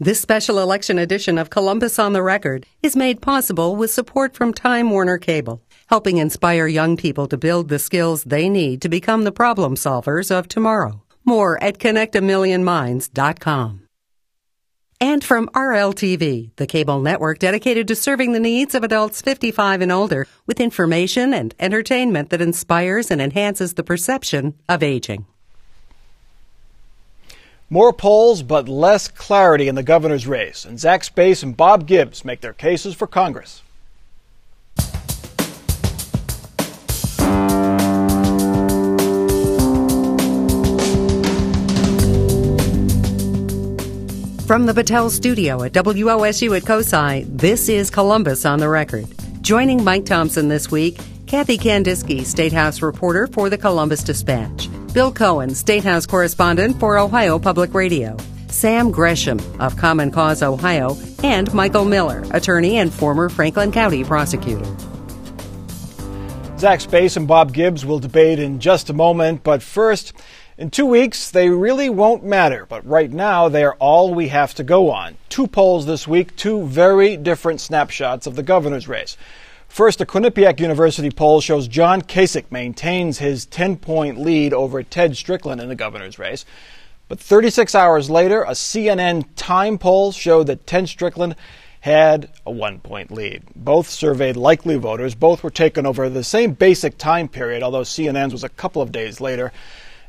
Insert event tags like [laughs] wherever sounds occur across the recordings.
This special election edition of Columbus on the Record is made possible with support from Time Warner Cable, helping inspire young people to build the skills they need to become the problem solvers of tomorrow. More at connectamillionminds.com. And from RLTV, the cable network dedicated to serving the needs of adults 55 and older with information and entertainment that inspires and enhances the perception of aging. More polls, but less clarity in the governor's race. And Zach Space and Bob Gibbs make their cases for Congress. From the Battelle studio at WOSU at COSI, this is Columbus on the Record. Joining Mike Thompson this week, Kathy Candisky, State House reporter for the Columbus Dispatch. Bill Cohen, State House correspondent for Ohio Public Radio. Sam Gresham of Common Cause Ohio, and Michael Miller, attorney and former Franklin County prosecutor. Zach Space and Bob Gibbs will debate in just a moment, but first, in two weeks, they really won't matter, but right now they are all we have to go on. Two polls this week, two very different snapshots of the governor's race. First, a Quinnipiac University poll shows John Kasich maintains his 10 point lead over Ted Strickland in the governor's race. But 36 hours later, a CNN time poll showed that Ted Strickland had a one point lead. Both surveyed likely voters. Both were taken over the same basic time period, although CNN's was a couple of days later.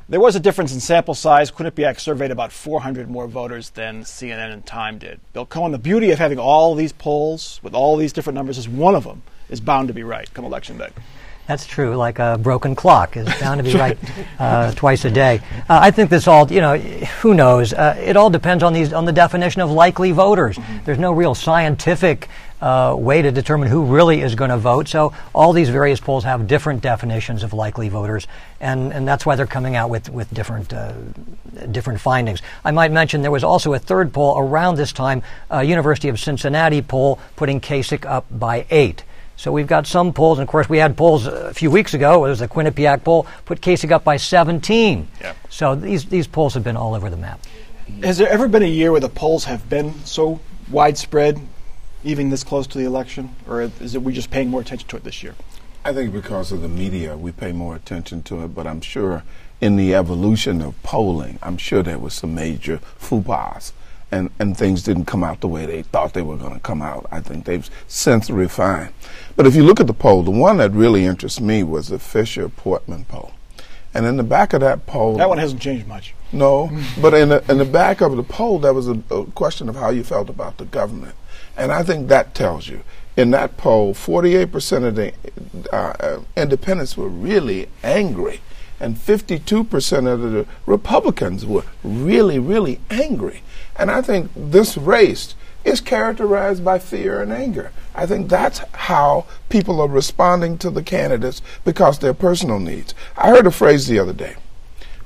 There was a difference in sample size. Quinnipiac surveyed about 400 more voters than CNN and Time did. Bill Cohen, the beauty of having all these polls with all these different numbers is one of them is bound to be right come election day. That's true. Like a broken clock is bound to be [laughs] right uh, twice a day. Uh, I think this all, you know, who knows? Uh, it all depends on these on the definition of likely voters. Mm-hmm. There's no real scientific uh, way to determine who really is going to vote. So all these various polls have different definitions of likely voters, and, and that's why they're coming out with with different uh, different findings. I might mention there was also a third poll around this time, a University of Cincinnati poll putting Kasich up by eight. So we've got some polls, and of course we had polls a few weeks ago. It was the Quinnipiac poll, put Kasich up by 17. Yeah. So these these polls have been all over the map. Has there ever been a year where the polls have been so widespread, even this close to the election, or is it we just paying more attention to it this year? I think because of the media, we pay more attention to it. But I'm sure in the evolution of polling, I'm sure there was some major faux pas and, and things didn't come out the way they thought they were going to come out. I think they've since refined. But if you look at the poll, the one that really interests me was the Fisher Portman poll. And in the back of that poll, that one hasn't changed much. No, but in the, in the back of the poll, there was a, a question of how you felt about the government, and I think that tells you. In that poll, 48% of the uh, uh, independents were really angry, and 52% of the Republicans were really, really angry. And I think this race is characterized by fear and anger. I think that's how people are responding to the candidates because their personal needs. I heard a phrase the other day.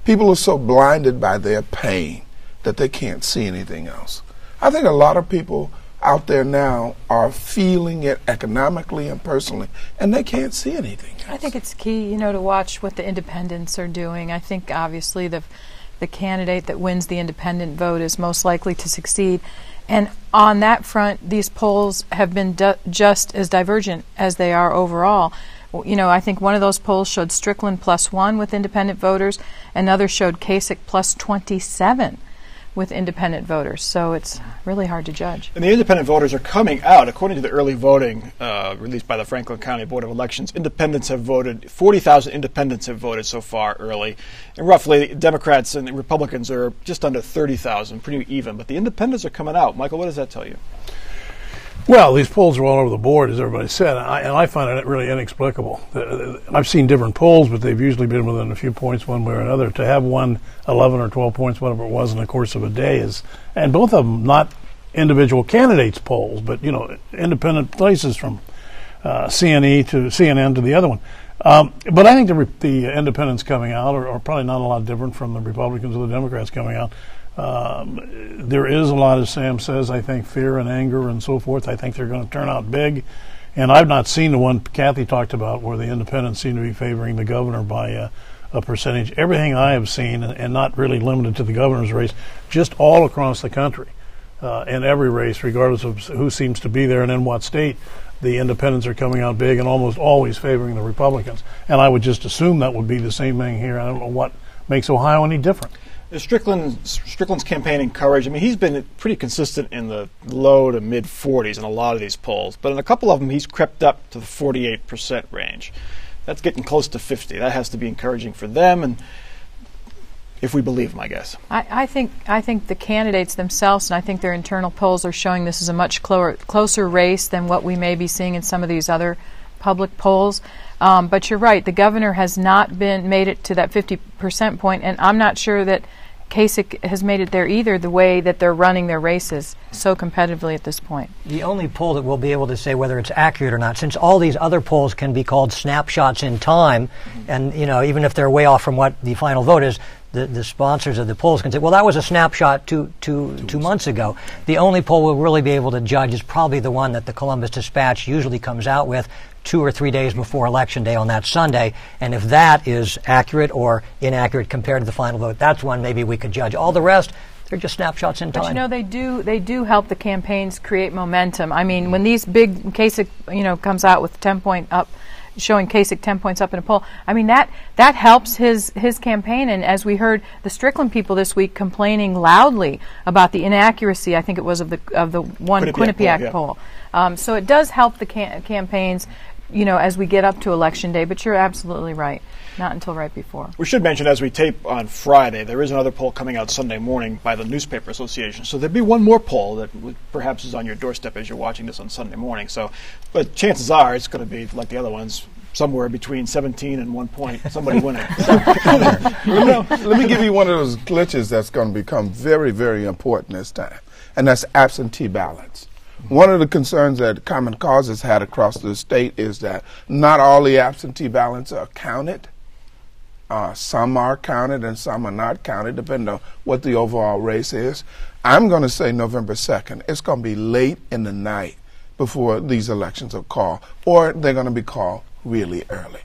People are so blinded by their pain that they can't see anything else. I think a lot of people out there now are feeling it economically and personally, and they can't see anything. Else. I think it's key, you know, to watch what the independents are doing. I think obviously the the candidate that wins the independent vote is most likely to succeed. And on that front, these polls have been du- just as divergent as they are overall. You know, I think one of those polls showed Strickland plus one with independent voters, another showed Kasich plus 27 with independent voters. So it's really hard to judge. And the independent voters are coming out. According to the early voting uh, released by the Franklin County Board of Elections, independents have voted, 40,000 independents have voted so far early. And roughly, Democrats and Republicans are just under 30,000, pretty even. But the independents are coming out. Michael, what does that tell you? Well, these polls are all over the board, as everybody said, and I, and I find it really inexplicable. I've seen different polls, but they've usually been within a few points one way or another. To have one 11 or 12 points, whatever it was, in the course of a day is, and both of them not individual candidates polls, but you know, independent places from uh, CNE to CNN to the other one. Um, but I think the, the independents coming out are, are, probably not a lot different from the Republicans or the Democrats coming out. Um, there is a lot, as Sam says, I think, fear and anger and so forth. I think they're going to turn out big. And I've not seen the one Kathy talked about where the independents seem to be favoring the governor by a, a percentage. Everything I have seen, and, not really limited to the governor's race, just all across the country, uh, in every race, regardless of who seems to be there and in what state. The independents are coming out big and almost always favoring the Republicans. And I would just assume that would be the same thing here. I don't know what makes Ohio any different. Strickland, Strickland's campaigning courage. I mean, he's been pretty consistent in the low to mid 40s in a lot of these polls, but in a couple of them, he's crept up to the 48% range. That's getting close to 50. That has to be encouraging for them, and if we believe them, I guess. I, I think I think the candidates themselves, and I think their internal polls are showing this is a much clo- closer race than what we may be seeing in some of these other public polls. Um, but you're right, the governor has not been made it to that 50% point, and I'm not sure that Kasich has made it there either, the way that they're running their races so competitively at this point. The only poll that we'll be able to say whether it's accurate or not, since all these other polls can be called snapshots in time, and you know even if they're way off from what the final vote is, the, the sponsors of the polls can say, well, that was a snapshot two, two, two months ago. The only poll we'll really be able to judge is probably the one that the Columbus Dispatch usually comes out with, two or three days before Election Day on that Sunday. And if that is accurate or inaccurate compared to the final vote, that's one maybe we could judge. All the rest, they're just snapshots in time. But you know, they do they do help the campaigns create momentum. I mean, when these big Kasich, you know, comes out with ten point up showing Kasich 10 points up in a poll. I mean that that helps his his campaign and as we heard the Strickland people this week complaining loudly about the inaccuracy I think it was of the of the one Quinnipiac, Quinnipiac poll. Yeah. poll. Um, so it does help the cam- campaigns you know, as we get up to election day. But you're absolutely right. Not until right before. We should mention as we tape on Friday, there is another poll coming out Sunday morning by the Newspaper Association. So there'd be one more poll that perhaps is on your doorstep as you're watching this on Sunday morning. So, but chances are it's going to be like the other ones, somewhere between 17 and one point, somebody winning. [laughs] let, me, let me give you one of those glitches that's going to become very, very important this time, and that's absentee ballots. One of the concerns that Common Cause has had across the state is that not all the absentee ballots are counted. Uh, some are counted and some are not counted, depending on what the overall race is. I'm going to say November 2nd. It's going to be late in the night before these elections are called, or they're going to be called really early.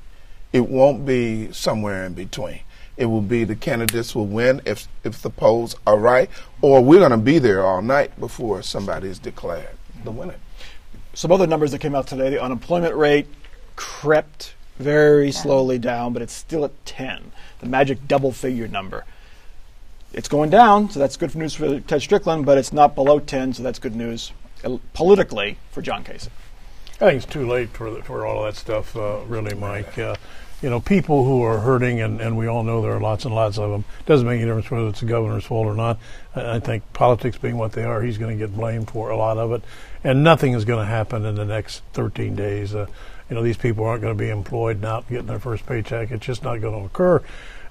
It won't be somewhere in between. It will be the candidates will win if if the polls are right, or we're going to be there all night before somebody is declared the winner. Some other numbers that came out today: the unemployment rate crept very slowly down, but it's still at 10, the magic double figure number. It's going down, so that's good news for Ted Strickland, but it's not below 10, so that's good news uh, politically for John Kasich. I think it's too late for the, for all of that stuff, uh, really, Mike. Uh, you know, people who are hurting, and, and we all know there are lots and lots of them. Doesn't make any difference whether it's the governor's fault or not. I think politics being what they are, he's going to get blamed for a lot of it, and nothing is going to happen in the next 13 days. Uh, you know, these people aren't going to be employed not getting their first paycheck. It's just not going to occur.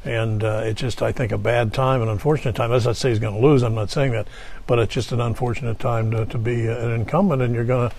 And uh, it's just, I think, a bad time, an unfortunate time. As I say, he's going to lose. I'm not saying that, but it's just an unfortunate time to, to be an incumbent, and you're going to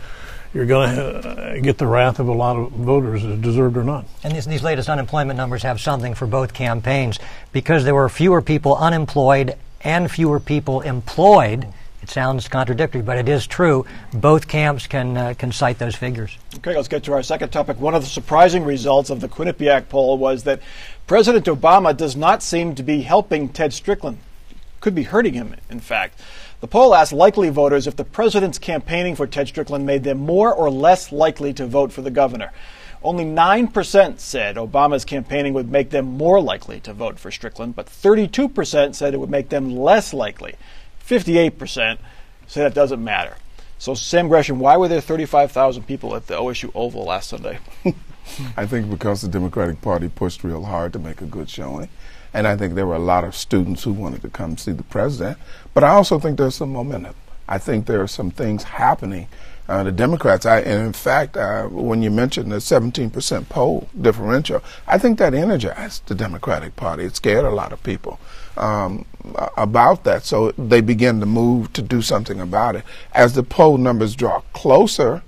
you're going to uh, get the wrath of a lot of voters, deserved or not. And these, these latest unemployment numbers have something for both campaigns because there were fewer people unemployed and fewer people employed. It sounds contradictory, but it is true. Both camps can uh, can cite those figures. Okay, let's get to our second topic. One of the surprising results of the Quinnipiac poll was that President Obama does not seem to be helping Ted Strickland. Could be hurting him, in fact. The poll asked likely voters if the president's campaigning for Ted Strickland made them more or less likely to vote for the governor. Only 9% said Obama's campaigning would make them more likely to vote for Strickland, but 32% said it would make them less likely. 58% said it doesn't matter. So, Sam Gresham, why were there 35,000 people at the OSU Oval last Sunday? [laughs] I think because the Democratic Party pushed real hard to make a good showing. And I think there were a lot of students who wanted to come see the president. But I also think there's some momentum. I think there are some things happening. Uh, the Democrats, I, and in fact, uh, when you mentioned the 17% poll differential, I think that energized the Democratic Party. It scared a lot of people um, about that. So they began to move to do something about it. As the poll numbers draw closer,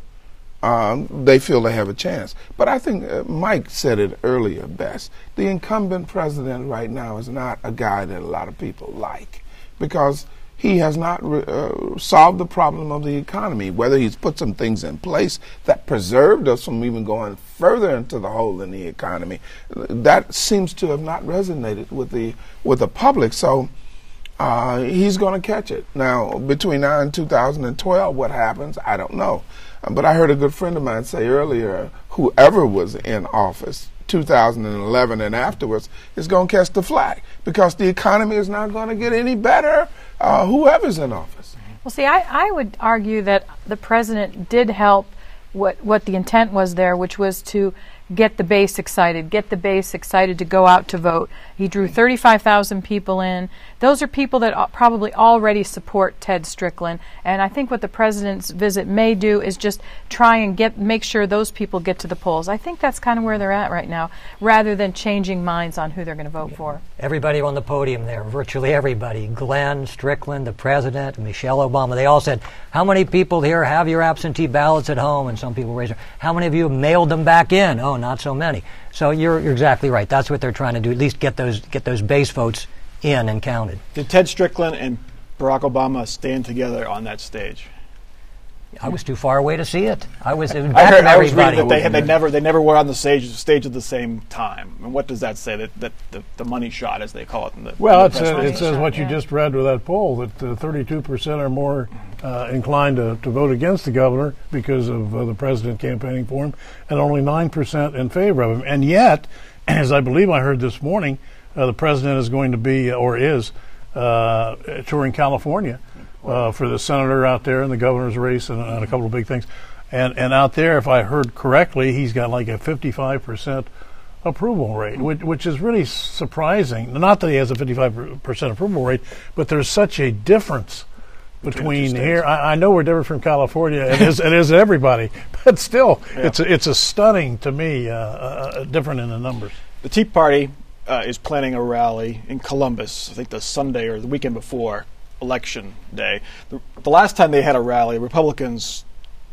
um, they feel they have a chance. But I think uh, Mike said it earlier best. The incumbent president right now is not a guy that a lot of people like because he has not uh, solved the problem of the economy. Whether he's put some things in place that preserved us from even going further into the hole in the economy, that seems to have not resonated with the with the public. So uh, he's going to catch it. Now, between now and 2012, what happens, I don't know. But I heard a good friend of mine say earlier, whoever was in office, 2011 and afterwards, is going to catch the flag because the economy is not going to get any better. Uh, whoever's in office. Well, see, I, I would argue that the president did help what what the intent was there, which was to get the base excited, get the base excited to go out to vote. He drew 35,000 people in. Those are people that probably already support Ted Strickland, and I think what the president's visit may do is just try and get make sure those people get to the polls. I think that's kind of where they're at right now, rather than changing minds on who they're going to vote yeah. for. Everybody on the podium there, virtually everybody, Glenn Strickland, the president, Michelle Obama, they all said, "How many people here have your absentee ballots at home?" And some people raised their, "How many of you have mailed them back in?" Oh, not so many. So you're, you're exactly right. That's what they're trying to do. At least get those get those base votes in and counted. Did Ted Strickland and Barack Obama stand together on that stage? I was too far away to see it. I was. I heard. I was reading that they, had, they never they never were on the stage stage at the same time. And what does that say? That, that the, the money shot, as they call it, in the well, in the it says what you just read with that poll that thirty two percent are more uh, inclined to, to vote against the governor because of uh, the president campaigning for him, and only nine percent in favor of him. And yet, [clears throat] as I believe I heard this morning, uh, the president is going to be or is uh, touring California uh, for the senator out there and the governor's race and, and, a couple of big things. And and out there, if I heard correctly, he's got like a 55 percent approval rate, which, which, is really surprising. Not that he has a 55 percent approval rate, but there's such a difference between here. I, I, know we're different from California. And it is it is everybody, [laughs] but still, yeah. it's a, it's a stunning to me uh, uh, different in the numbers. The Tea Party uh, is planning a rally in Columbus. I think the Sunday or the weekend before election day. The, the last time they had a rally, Republicans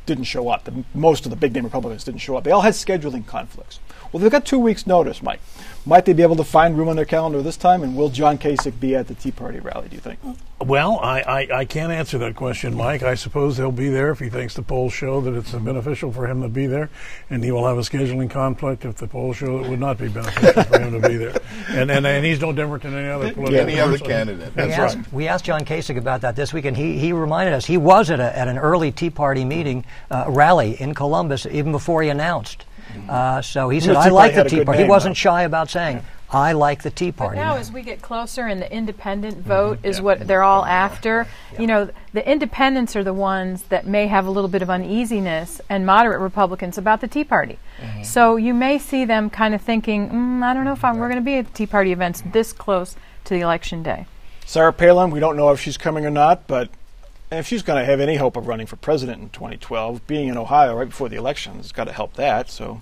didn't show up. The, most of the big name Republicans didn't show up. They all had scheduling conflicts. Well, they've got two weeks' notice, Mike. Might they be able to find room on their calendar this time? And will John Kasich be at the Tea Party rally, do you think? Well, I, I, I, can't answer that question, Mike. I suppose he'll be there if he thinks the polls show that it's beneficial for him to be there. And he will have a scheduling conflict if the polls show it would not be beneficial for him to be there. And, and, and he's no different than any other political Any other candidate. That's we asked, right. We asked John Kasich about that this week, and he, he reminded us he was at, a, at an early Tea Party meeting, uh, rally in Columbus, even before he announced. Uh, so he said, "I like the Tea Party." He wasn't though. shy about saying, "I like the Tea Party." But now, as we get closer, and the independent mm-hmm. vote is yeah. what they're all after. Yeah. You know, the independents are the ones that may have a little bit of uneasiness, and moderate Republicans about the Tea Party. Mm-hmm. So you may see them kind of thinking, mm, "I don't know if I'm, we're going to be at the Tea Party events this close to the election day." Sarah Palin, we don't know if she's coming or not, but if she's going to have any hope of running for president in 2012, being in Ohio right before the election has got to help that. So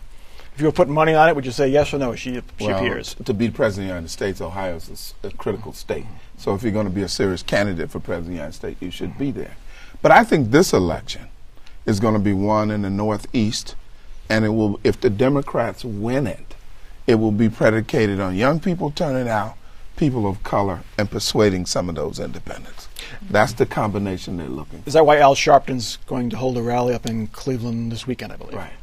if you were putting money on it, would you say yes or no? She, she well, appears. To be president of the United States, Ohio is a, a, critical state. So if you're going to be a serious candidate for president of the United States, you should be there. But I think this election is going to be won in the Northeast, and it will. If the Democrats win it, it will be predicated on young people turning out, people of color, and persuading some of those independents. That's the combination they're looking. For. Is that why Al Sharpton's going to hold a rally up in Cleveland this weekend? I believe. Right.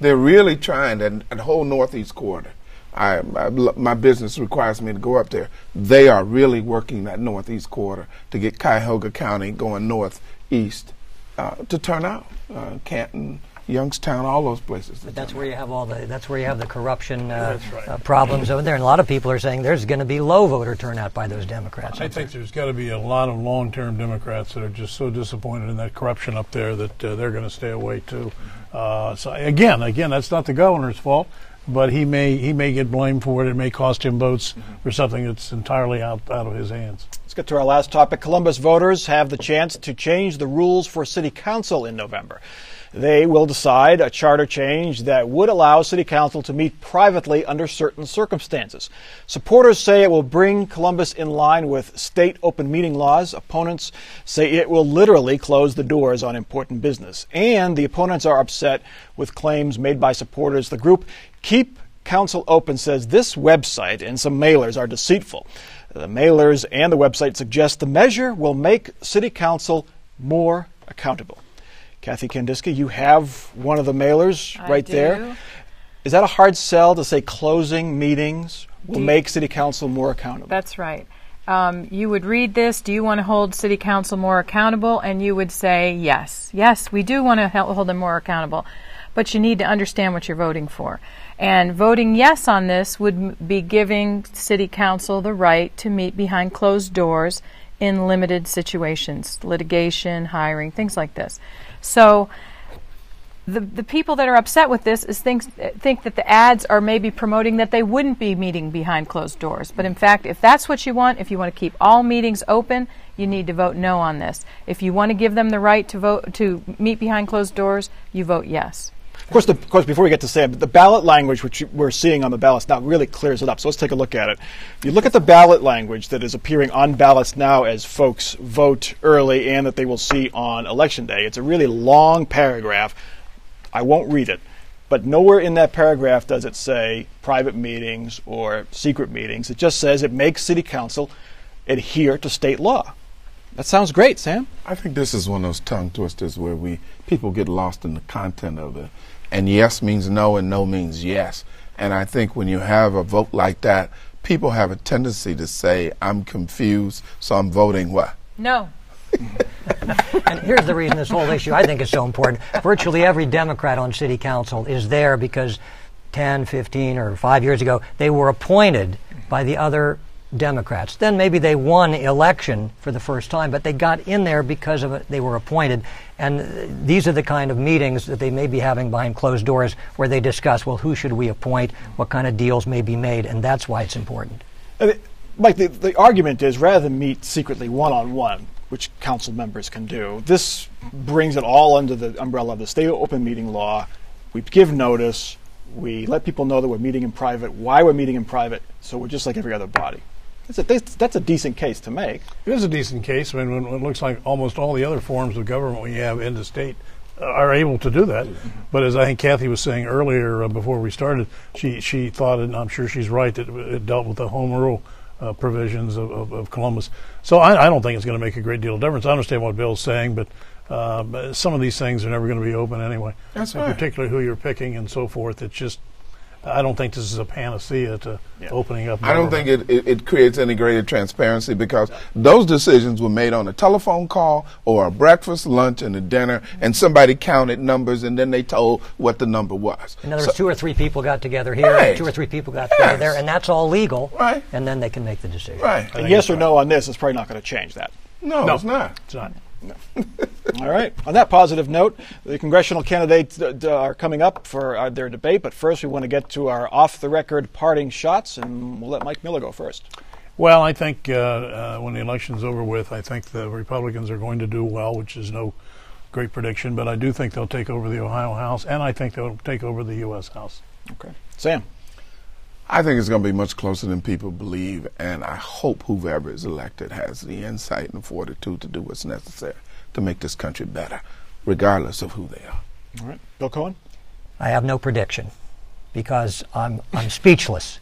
They're really trying that, that whole northeast corridor. I, I, my business requires me to go up there. They are really working that northeast corridor to get Cuyahoga County going northeast uh, to turn out. Uh, Canton, Youngstown, all those places. But that's where you have all the that's where you have the corruption uh, right. uh, problems over there, and a lot of people are saying there's going to be low voter turnout by those Democrats. I think there. there's got to be a lot of long-term Democrats that are just so disappointed in that corruption up there that uh, they're going to stay away too. Uh, so again, again, that's not the governor's fault, but he may he may get blamed for it. It may cost him votes mm-hmm. for something that's entirely out out of his hands. Let's get to our last topic. Columbus voters have the chance to change the rules for city council in November they will decide a charter change that would allow City Council to meet privately under certain circumstances. Supporters say it will bring Columbus in line with state open meeting laws. Opponents say it will literally close the doors on important business. And the opponents are upset with claims made by supporters. The group Keep Council Open says this website and some mailers are deceitful. The mailers and the website suggest the measure will make City Council more accountable. Kathy Candisky, you have one of the mailers I right do. there. Is that a hard sell to say closing meetings will make City Council more accountable? That's right. um, you would read this. Do you want to hold city council more accountable? And you would say yes. Yes, we do want to hold them more accountable. But you need to understand what you're voting for. And voting yes on this would be giving city council the right to meet behind closed doors in limited situations, litigation, hiring, things like this. So the, the people that are upset with this is think, uh, think that the ads are maybe promoting that they wouldn't be meeting behind closed doors. But in fact, if that's what you want, if you want to keep all meetings open, you need to vote no on this. If you want to give them the right to vote to meet behind closed doors, you vote yes. Of course, the, of course, before we get to Sam, the ballot language which we're seeing on the ballots now really clears it up. So let's take a look at it. If you look at the ballot language that is appearing on ballots now as folks vote early and that they will see on election day, it's a really long paragraph I won't read it. But nowhere in that paragraph does it say private meetings or secret meetings. It just says it makes city council adhere to state law. That sounds great, Sam. I think this is one of those tongue twisters where we people get lost in the content of it. And yes means no and no means yes. And I think when you have a vote like that, people have a tendency to say, I'm confused, so I'm voting what? No. [laughs] and here's the reason this whole issue I think is so important. Virtually every Democrat on city council is there because 10, 15, or five years ago, they were appointed by the other Democrats. Then maybe they won election for the first time, but they got in there because of it. They were appointed, and these are the kind of meetings that they may be having behind closed doors, where they discuss, well, who should we appoint, what kind of deals may be made, and that's why it's important. Uh, Mike, the, the argument is rather than meet secretly one on one, which council members can do. This brings it all under the umbrella of the state open meeting law. We give notice. We let people know that we're meeting in private, why we're meeting in private, so we're just like every other body. That's a, that's a decent case to make. It is a decent case. I mean, it looks like almost all the other forms of government we have in the state are able to do that. But as I think Kathy was saying earlier uh, before we started, she, she thought, and I'm sure she's right, that it dealt with the home rule uh, provisions of, of, of, Columbus. So I, I don't think it's going to make a great deal of difference. I understand what Bill's saying, but, uh, but some of these things are never going to be open anyway. That's right. Particularly who you're picking and so forth. It's just I don't think this is a panacea to yeah. opening up. I don't think it, it, it, creates any greater transparency because those decisions were made on a telephone call or a breakfast, lunch, and a dinner, and somebody counted numbers and then they told what the number was. In other words, two or three people got together here, right. two or three people got together there, and that's all legal. Right. And then they can make the decision. Right. And yes or no on this is probably not going to change that. No, no, it's not. It's not. No. All right. On that positive note, the congressional candidates uh, are coming up for uh, their debate, but first we want to get to our off the record parting shots, and we'll let Mike Miller go first. Well, I think uh, uh, when the election's over with, I think the Republicans are going to do well, which is no great prediction, but I do think they'll take over the Ohio House, and I think they'll take over the U.S. House. Okay. Sam. I think it's going to be much closer than people believe, and I hope whoever is elected has the insight and fortitude to do what's necessary to make this country better, regardless of who they are. All right. Bill Cohen? I have no prediction because I'm, I'm [laughs] speechless.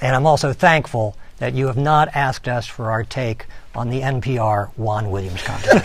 And I'm also thankful that you have not asked us for our take on the NPR Juan Williams controversy. [laughs]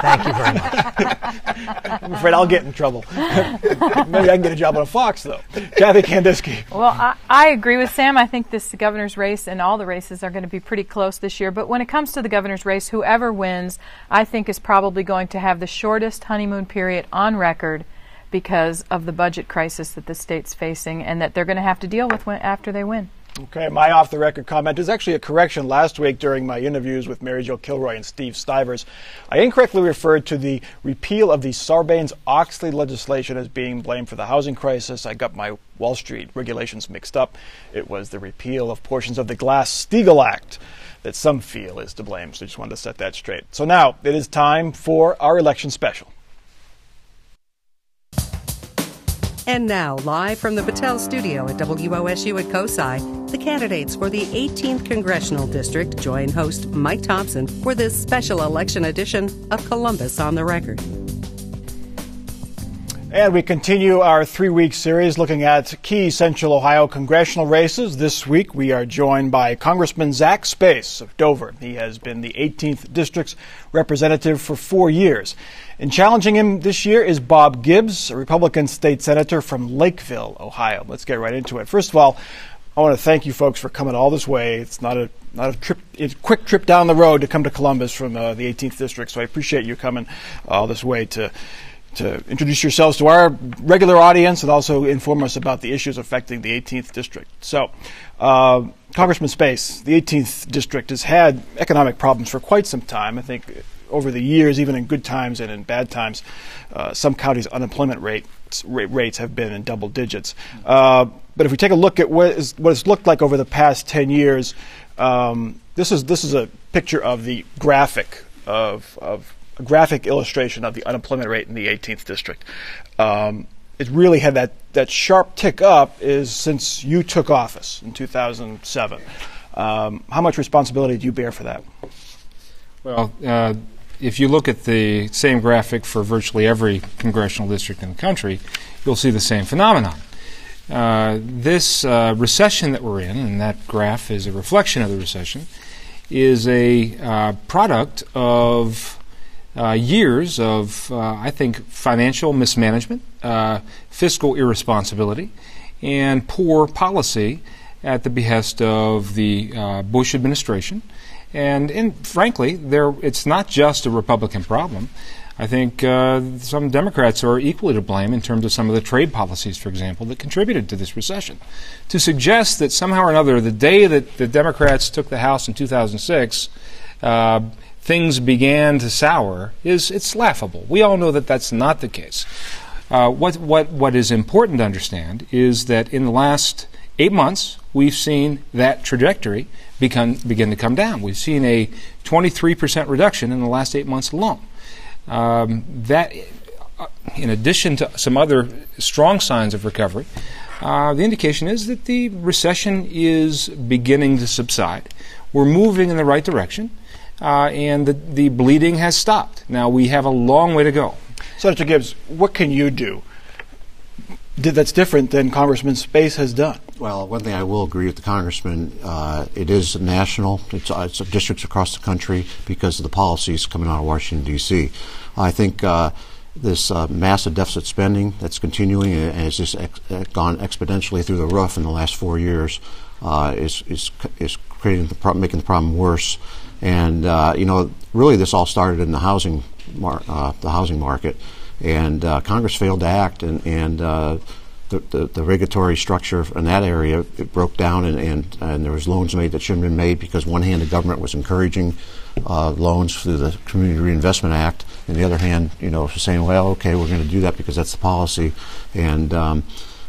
Thank you very much. I'm afraid I'll get in trouble. [laughs] Maybe I can get a job on a Fox, though. Kathy Candisky. Well, I, I, agree with Sam. I think this governor's race and all the races are going to be pretty close this year. But when it comes to the governor's race, whoever wins, I think is probably going to have the shortest honeymoon period on record because of the budget crisis that the state's facing and that they're going to have to deal with when, after they win. Okay, my off the record comment is actually a correction last week during my interviews with Mary Jo Kilroy and Steve Stivers. I incorrectly referred to the repeal of the Sarbanes Oxley legislation as being blamed for the housing crisis. I got my Wall Street regulations mixed up. It was the repeal of portions of the Glass Steagall Act that some feel is to blame, so I just wanted to set that straight. So now it is time for our election special. And now, live from the Battelle studio at WOSU at COSI, the candidates for the 18th Congressional District join host Mike Thompson for this special election edition of Columbus on the Record. And we continue our three week series looking at key Central Ohio congressional races. This week we are joined by Congressman Zach Space of Dover. He has been the 18th District's representative for four years. And challenging him this year is Bob Gibbs, a Republican state senator from Lakeville, Ohio. Let's get right into it. First of all, I want to thank you folks for coming all this way. It's not a not a trip, it's a quick trip down the road to come to Columbus from uh, the 18th district. So I appreciate you coming all this way to to introduce yourselves to our regular audience and also inform us about the issues affecting the 18th district. So, uh, Congressman Space, the 18th district has had economic problems for quite some time. I think over the years, even in good times and in bad times, uh, some counties' unemployment rates, rates have been in double digits. Uh, but if we take a look at what, is, what it's looked like over the past 10 years, um, this is this is a picture of the graphic of, of graphic illustration of the unemployment rate in the 18th district. Um, it really had that, that sharp tick up is since you took office in 2007. Um, how much responsibility do you bear for that? Well, uh, if you look at the same graphic for virtually every congressional district in the country, you'll see the same phenomenon. Uh, this uh, recession that we're in, and that graph is a reflection of the recession, is a uh, product of uh, years of, uh, I think, financial mismanagement, fiscal irresponsibility, and poor policy at the behest of the Bush administration. And, and frankly, there, it's not just a Republican problem. I think uh, some Democrats are equally to blame in terms of some of the trade policies, for example, that contributed to this recession. To suggest that somehow or another, the day that the Democrats took the House in 2006, uh, things began to sour is it's laughable. We all know that that's not the case. Uh, what, what, what is important to understand is that in the last eight months, we've seen that trajectory become, begin to come down. We've seen a 23% reduction in the last eight months alone. Um, that, uh, in addition to some other strong signs of recovery, uh, the indication is that the recession is beginning to subside. We're moving in the right direction, uh, and the, the bleeding has stopped. Now, we have a long way to go. Senator Gibbs, what can you do that's different than Congressman Space has done? Well, one thing I will agree with the congressman, uh, it is national. It's, uh, it's, districts across the country because of the policies coming out of Washington D.C. I think uh, this uh, massive deficit spending that's continuing and has just ex- uh, gone exponentially through the roof in the last four years uh, is, is is creating the pro- making the problem worse. And you know, really, this all started in the housing mar- the housing market, and Congress failed to act and and the, the, the, regulatory structure in that area it broke down and, and, and there was loans made that shouldn't have been made because one hand the government was encouraging uh, loans through the Community Reinvestment Act and the other hand you know saying well okay we're going to do that because that's the policy and um,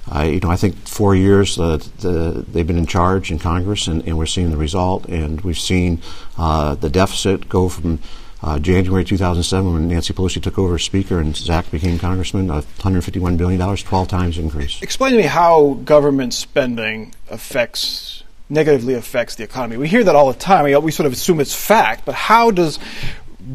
I, you know, I think four years uh, the, they've been in charge in Congress, and, and, we're seeing the result. And we've seen uh, the deficit go from uh, January 2007, when Nancy Pelosi took over as Speaker and Zach became Congressman, $151 billion, 12 times increase. Explain to me how government spending affects, negatively affects the economy. We hear that all the time. We, we sort of assume it's fact, but how does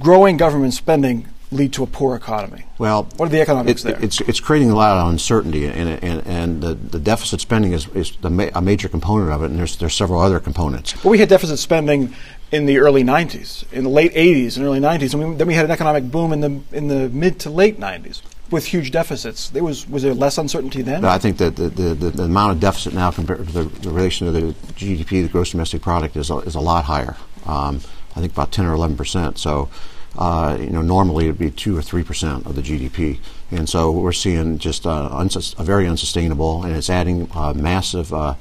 growing government spending lead to a poor economy? Well, what are the economics it, there? It's, it's creating a lot of uncertainty, and, and, and the, the deficit spending is, is ma- a major component of it, and there's, there's several other components. But we had deficit spending in the early 90s, in the late 80s and early 90s, and we, then we had an economic boom in the in the mid to late 90s with huge deficits. There was was there less uncertainty then? I think that the, the, the, amount of deficit now compared to the, the, relation to the GDP, the gross domestic product, is a, is a lot higher. Um, I think about 10 or 11 percent. So. Uh, you know, normally it would be two or three percent of the GDP, and so we're seeing just uh, unsus- a very unsustainable, and it's adding uh, massive uh,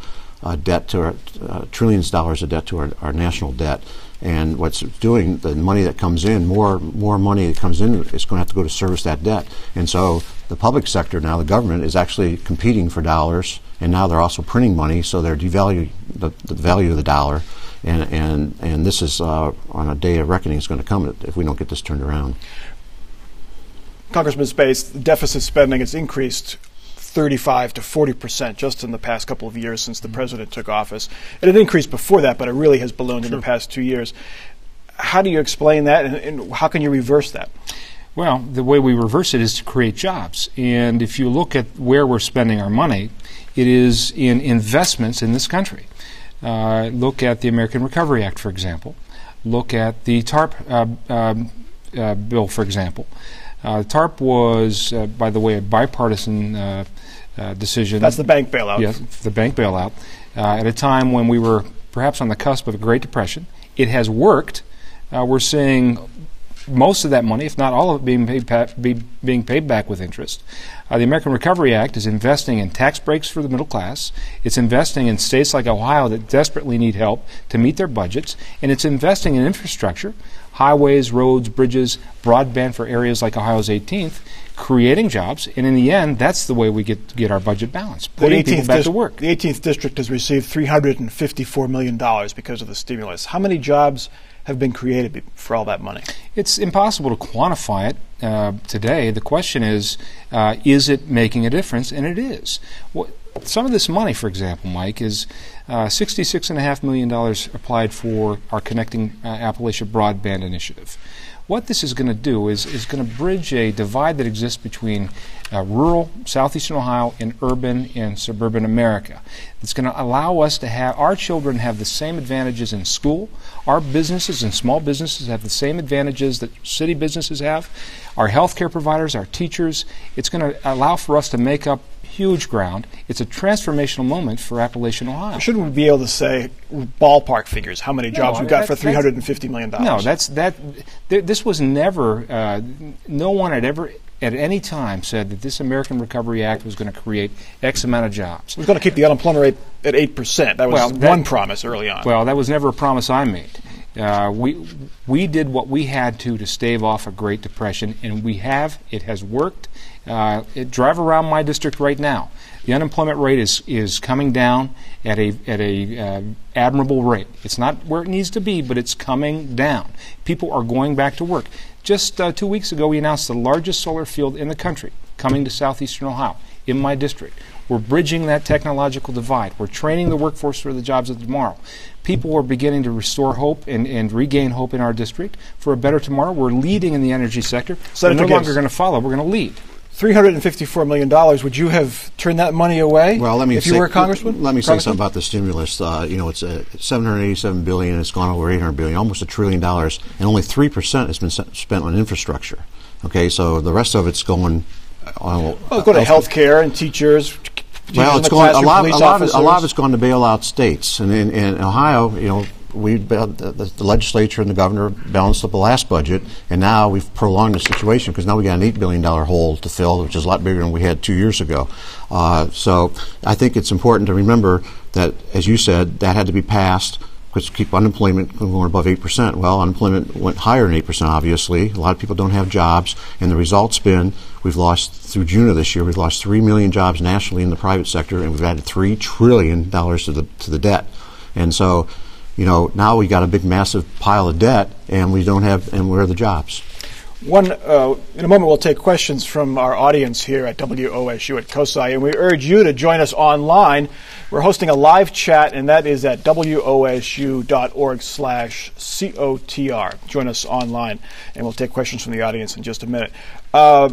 uh, debt to our uh, trillions of dollars of debt to our, our national debt. And what's doing the money that comes in, more more money that comes in is going to have to go to service that debt. And so the public sector now, the government, is actually competing for dollars, and now they're also printing money, so they're devaluing the, the value of the dollar. And and and this is uh, on a day of reckoning is going to come if we don't get this turned around. Congressman Space, deficit spending has increased 35 to 40 percent just in the past couple of years since the mm-hmm. president took office. It had increased before that, but it really has ballooned in the past two years. How do you explain that, and, and how can you reverse that? Well, the way we reverse it is to create jobs. And if you look at where we're spending our money, it is in investments in this country. Uh, look at the American Recovery Act, for example. Look at the TARP uh, um, uh, bill, for example. Uh, TARP was, uh, by the way, a bipartisan uh, decision. That's the bank bailout. Yes, the bank bailout. uh, at a time when we were perhaps on the cusp of a Great Depression. It has worked. Uh, we're seeing most of that money, if not all of it, being paid, pa- be, being paid back with interest. Uh, the American Recovery Act is investing in tax breaks for the middle class. It's investing in states like Ohio that desperately need help to meet their budgets, and it's investing in infrastructure, highways, roads, bridges, broadband for areas like Ohio's 18th, creating jobs. And in the end, that's the way we get get our budget balanced, putting people back dis- to work. The 18th district has received $354 million because of the stimulus. How many jobs have been created for all that money? It's impossible to quantify it uh, today. The question is, uh, is it making a difference? And it is. What, some of this money, for example, Mike, is uh, $66.5 million applied for our Connecting uh, Appalachia Broadband Initiative. What this is going to do is, is going to bridge a divide that exists between uh, rural southeastern Ohio and urban and suburban America. It's going to allow us to have our children have the same advantages in school. Our businesses and small businesses have the same advantages that city businesses have. Our healthcare providers, our teachers. It's going to allow for us to make up huge ground. It's a transformational moment for Appalachian Ohio. Shouldn't we be able to say ballpark figures? How many jobs we got for $350 million? No, that's that. Th- this was never. Uh, no one had ever at any time said that this American Recovery Act was going to create X amount of jobs. It was going to keep the unemployment rate at 8%. That was Well, that- one promise early on. Well, that was never a promise I made. Uh, we we did what we had to to stave off a Great Depression, and we have. It has worked. Uh, drive around my district right now. The unemployment rate is is coming down at a at a uh, admirable rate. It's not where it needs to be, but it's coming down. People are going back to work. Just uh, two weeks ago, we announced the largest solar field in the country coming to southeastern Ohio in my district. We're bridging that technological divide. We're training the workforce for the jobs of tomorrow. People are beginning to restore hope and, and regain hope in our district for a better tomorrow. We're leading in the energy sector. Senator we're no longer going to follow. We're going to lead. $354 million. Would you have turned that money away Well, let me if say, you were a congressman? Let me say something about the stimulus. Uh, you know, it's uh, 787 billion. It's gone over 800 billion, almost a trillion dollars, and only three percent has been spent on infrastructure. Okay, so the rest of it's going. uh, On, Well, go to health care and teachers. Well, it's going a lot. A lot, of, a lot of it's to bail out states, and in, in Ohio, you know, we the, the legislature and the governor balanced up the last budget, and now we've prolonged the situation because now we got an eight billion dollar hole to fill, which is a lot bigger than we had two years ago. Uh, so I think it's important to remember that, as you said, that had to be passed. Because keep unemployment going above eight percent. Well, unemployment went higher than eight percent. Obviously, a lot of people don't have jobs, and the result's been we've lost through June of this year. We've lost three million jobs nationally in the private sector, and we've added three trillion dollars to the to the debt. And so, you know, now we got a big, massive pile of debt, and we don't have, and where are the jobs? One, uh, in a moment, we'll take questions from our audience here at WOSU at COSI, and we urge you to join us online. We're hosting a live chat, and that is at wosu.org slash COTR. Join us online, and we'll take questions from the audience in just a minute. Uh,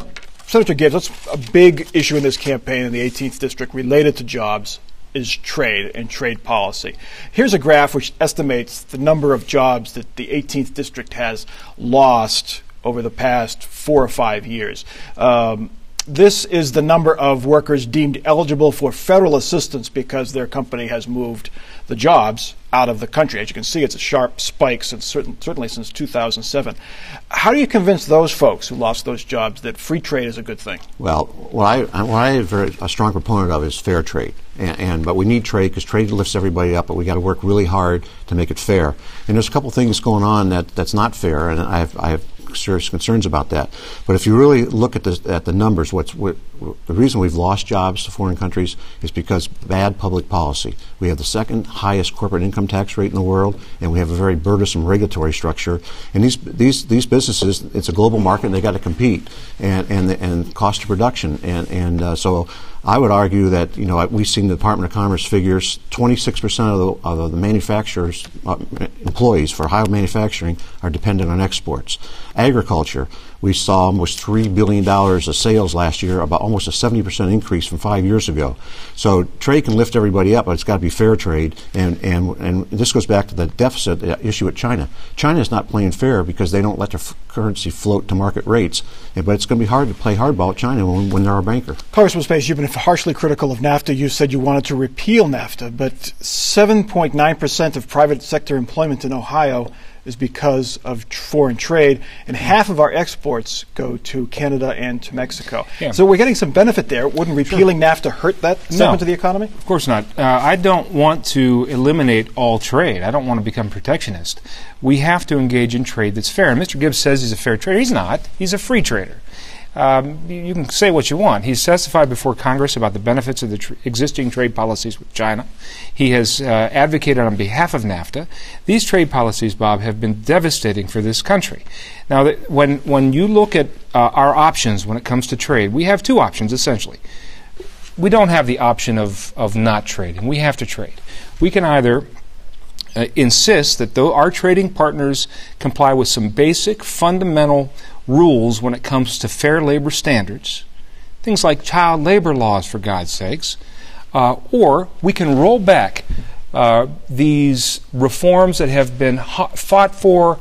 Senator Gibbs, let's, a big issue in this campaign in the 18th District related to jobs is trade and trade policy. Here's a graph which estimates the number of jobs that the 18th District has lost over the past four or five years. Um, this is the number of workers deemed eligible for federal assistance because their company has moved the jobs out of the country. As you can see, it's a sharp spike since certain, certainly since 2007. How do you convince those folks who lost those jobs that free trade is a good thing? Well, what I what I am a strong proponent of is fair trade, and, and but we need trade because trade lifts everybody up. But we got to work really hard to make it fair. And there's a couple things going on that that's not fair, and I have I have serious concerns about that. But if you really look at the at the numbers, what's what, the reason we've lost jobs to foreign countries is because bad public policy. We have the second highest corporate income tax rate in the world, and we have a very burdensome regulatory structure. And these these these businesses, it's a global market, and they got to compete, and and the, and cost of production, and and uh, so. I would argue that you know we've seen the Department of Commerce figures. Twenty-six percent of the of the manufacturers uh, employees for Ohio manufacturing are dependent on exports. Agriculture, We saw almost $3 billion of sales last year, about almost a 70% increase from five years ago. So trade can lift everybody up, but it's got to be fair trade. And, and, and this goes back to the deficit uh, issue with China. China is not playing fair because they don't let their f- currency float to market rates. But it's going to be hard to play hardball with China when, when they're our banker. Congressman Space, you've been harshly critical of NAFTA. You said you wanted to repeal NAFTA, but 7.9% of private sector employment in Ohio is because of foreign trade, and half of our exports go to Canada and to Mexico. Yeah. So we're getting some benefit there. Wouldn't repealing NAFTA hurt that segment of the economy? Of course not. Uh, I don't want to eliminate all trade. I don't want to become protectionist. We have to engage in trade that's fair. And Mr. Gibbs says he's a fair trader. He's not. He's a free trader. Um, you can say what you want. He's testified before Congress about the benefits of the tr- existing trade policies with China. He has uh, advocated on behalf of NAFTA. These trade policies, Bob, have been devastating for this country. Now, that when when you look at uh, our options when it comes to trade, we have two options essentially we don't have the option of, of not trading. We have to trade. We can either uh, insist that though our trading partners comply with some basic fundamental rules when it comes to fair labor standards, things like child labor laws, for God's sakes, uh, or we can roll back uh, these reforms that have been fought for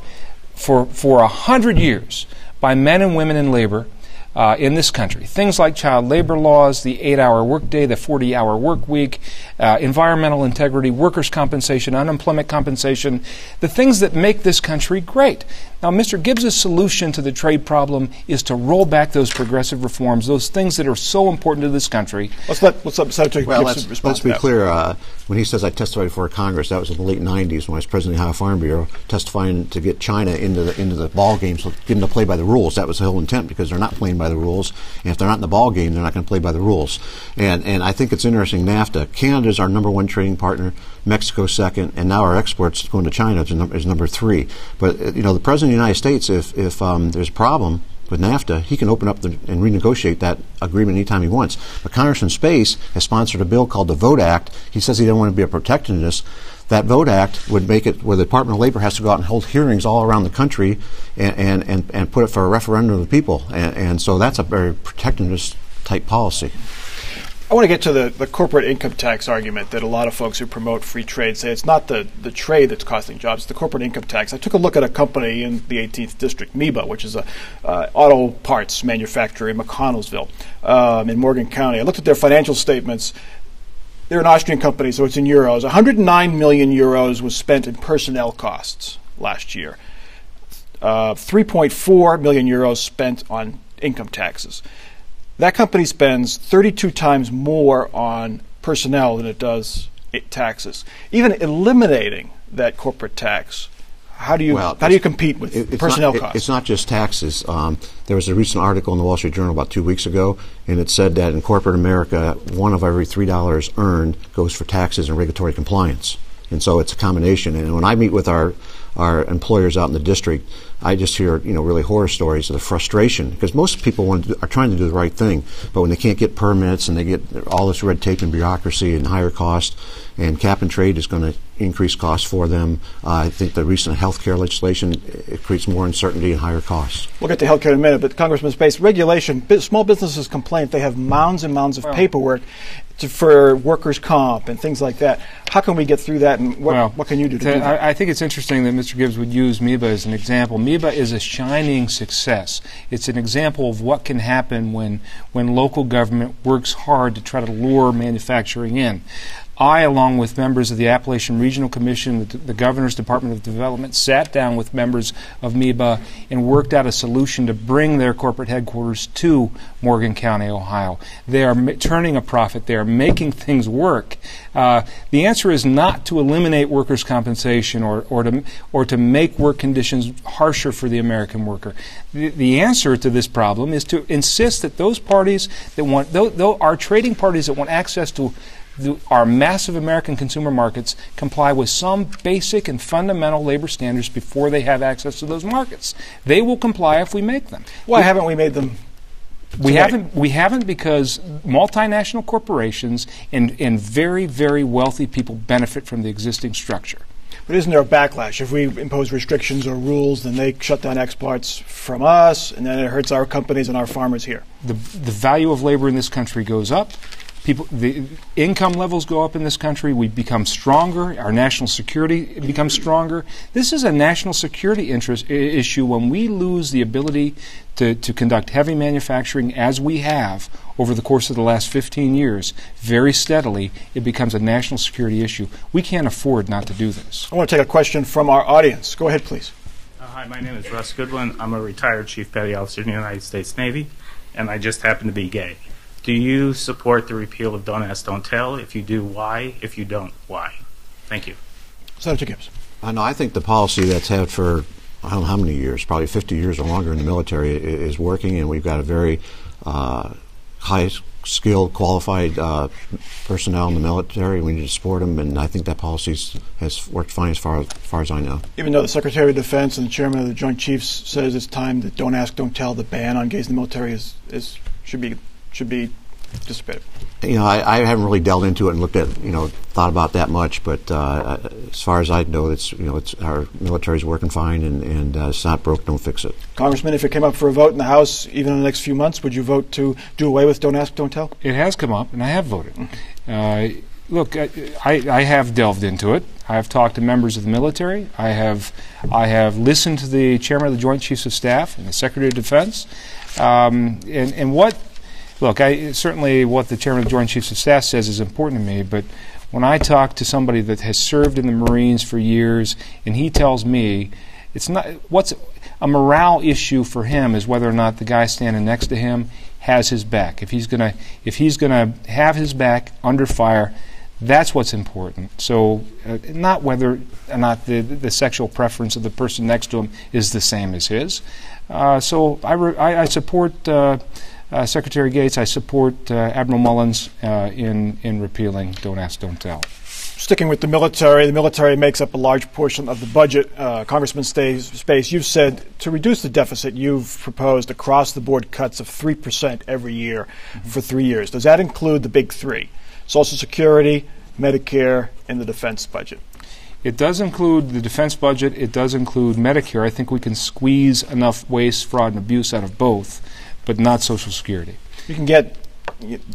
for for a hundred years by men and women in labor uh, in this country. Things like child labor laws, the eight-hour workday, the 40-hour work week, uh, environmental integrity, workers' compensation, unemployment compensation, the things that make this country great. Now, Mr. Gibbs' solution to the trade problem is to roll back those progressive reforms, those things that are so important to this country. Let's let let's let Senator Well, Gibson let's, let's be that. clear. Uh, when he says I testified before Congress, that was in the late '90s when I was president of the Ohio Farm Bureau, testifying to get China into the into the ball game, so get them to play by the rules. That was the whole intent because they're not playing by the rules, and if they're not in the ball game, they're not going to play by the rules. And and I think it's interesting. NAFTA, Canada is our number one trading partner, Mexico second, and now our exports going to China is, num- is number three. But uh, you know, the president of the United States, if if um, there's a problem with NAFTA, he can open up the, and renegotiate that agreement anytime he wants. But Congressman Space has sponsored a bill called the Vote Act. He says he doesn't want to be a protectionist. That Vote Act would make it where the Department of Labor has to go out and hold hearings all around the country and, and, and, and put it for a referendum of the people. And, and so that's a very protectionist type policy. I want to get to the, the corporate income tax argument that a lot of folks who promote free trade say it's not the, the trade that's costing jobs, it's the corporate income tax. I took a look at a company in the 18th district, Miba, which is a uh, auto parts manufacturer in McConnelsville um, in Morgan County. I looked at their financial statements. They're an Austrian company, so it's in euros. 109 million euros was spent in personnel costs last year. Uh, 3.4 million euros spent on income taxes. That company spends 32 times more on personnel than it does taxes. Even eliminating that corporate tax, how do you Well, how do you compete with It- personnel not, it- costs? It's not just taxes. Um, there was a recent article in the Wall Street Journal about two weeks ago, and it said that in corporate America, one of every three dollars earned goes for taxes and regulatory compliance. And so it's a combination. And when I meet with our our employers out in the district, I just hear you know really horror stories of the frustration because most people want to do, are trying to do the right thing, but when they can't get permits and they get all this red tape and bureaucracy and higher cost, and cap and trade is going to increase costs for them. Uh, I think the recent health care legislation it creates more uncertainty and higher costs. We'll get to healthcare in a minute, but Congressman Space, regulation, bu- small businesses complain they have mounds and mounds of paperwork to, for workers' comp and things like that. How can we get through that, and what, Well, what can you do to th- do that? I, I think it's interesting that Mr. Gibbs would use Miba as an example. Miba is a shining success. It's an example of what can happen when, when local government works hard to try to lure manufacturing in. I, along with members of the Appalachian Regional Commission, the, the Governor's Department of Development, sat down with members of Miba and worked out a solution to bring their corporate headquarters to Morgan County, Ohio. They are ma- turning a profit. They are making things work. Uh, the answer is not to eliminate workers' compensation or, or, to, or to make work conditions harsher for the American worker. The, the answer to this problem is to insist that those parties that want, our trading parties that want access to the, our massive American consumer markets comply with some basic and fundamental labor standards before they have access to those markets. They will comply if we make them. Why haven't we made them? We haven't. We haven't because multinational corporations and, and very very wealthy people benefit from the existing structure. But isn't there a backlash? If we impose restrictions or rules, then they shut down exports from us, and then it hurts our companies and our farmers here. The, the value of labor in this country goes up. People, the income levels go up in this country. We become stronger. Our national security becomes stronger. This is a national security interest I- issue when we lose the ability to, to conduct heavy manufacturing as we have over the course of the last 15 years, very steadily, it becomes a national security issue. We can't afford not to do this. I want to take a question from our audience. Go ahead, please. Uh, hi, my name is Russ Goodwin. I'm a retired Chief Petty Officer in the United States Navy, and I just happen to be gay. Do you support the repeal of Don't Ask, Don't Tell? If you do, why? If you don't, why? Thank you. Senator Gibbs. I know. I think the policy that's had for I don't know how many years, probably 50 years or longer in the military, is working, and we've got a very uh, high skilled, qualified uh, personnel in the military. We need to support them, and I think that policy has worked fine as far as, far as I know. Even though the Secretary of Defense and the Chairman of the Joint Chiefs says it's time that don't ask, don't tell, the ban on gays in the military is, is should be should be dissipated. You know, I, I haven't really delved into it and looked at, you know, thought about that much. But uh, as far as I know, it's you know, it's our military's working fine, and, and uh, it's not broke, don't fix it. Congressman, if it came up for a vote in the House, even in the next few months, would you vote to do away with don't ask, don't tell? It has come up, and I have voted. Uh, look, I, I, I have delved into it. I have talked to members of the military. I have, I have listened to the chairman of the Joint Chiefs of Staff and the Secretary of Defense. Um, and, and what, look, I, certainly what the chairman of the Joint Chiefs of Staff says is important to me, but when I talk to somebody that has served in the Marines for years, and he tells me it's not what's a morale issue for him is whether or not the guy standing next to him has his back. If he's gonna if he's gonna have his back under fire, that's what's important. So, uh, not whether or not the the sexual preference of the person next to him is the same as his. Uh, so, I, re- I, I support. Uh, uh, Secretary Gates, I support uh, Admiral Mullins uh, in in repealing "Don't Ask, Don't Tell." Sticking with the military, the military makes up a large portion of the budget. Uh, Congressman Stays, Space, you've said to reduce the deficit, you've proposed across the board cuts of 3% every year for three years. Does that include the big three Social Security, Medicare, and the defense budget? It does include the defense budget. It does include Medicare. I think we can squeeze enough waste, fraud, and abuse out of both, but not Social Security. You can get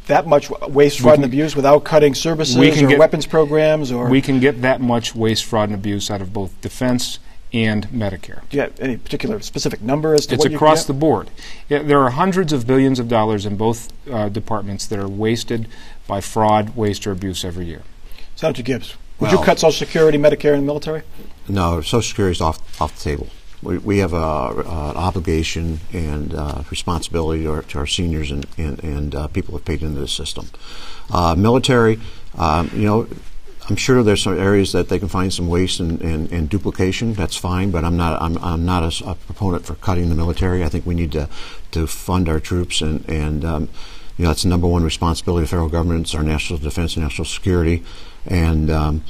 that much waste, fraud, and abuse without cutting services we can or get- weapons programs, or We can get that much waste, fraud, and abuse out of both defense and Medicare. do you have any particular specific number as to It's what you can across get? the board. Yeah, there are hundreds of billions of dollars in both uh, departments that are wasted by fraud, waste, or abuse every year. Senator Gibbs, would you cut Social Security, Medicare, and the military? No, Social Security is off off the table. We, we have a, an obligation and uh, responsibility to our, to our seniors and and, and uh, people who have paid into the system. Uh, military, um, you know. I'm sure there's some areas that they can find some waste and, and, and duplication. That's fine, but I'm not I'm, I'm not a, a proponent for cutting the military. I think we need to to fund our troops and and um, you know that's the number one responsibility of federal government. It's our national defense and national security, and um,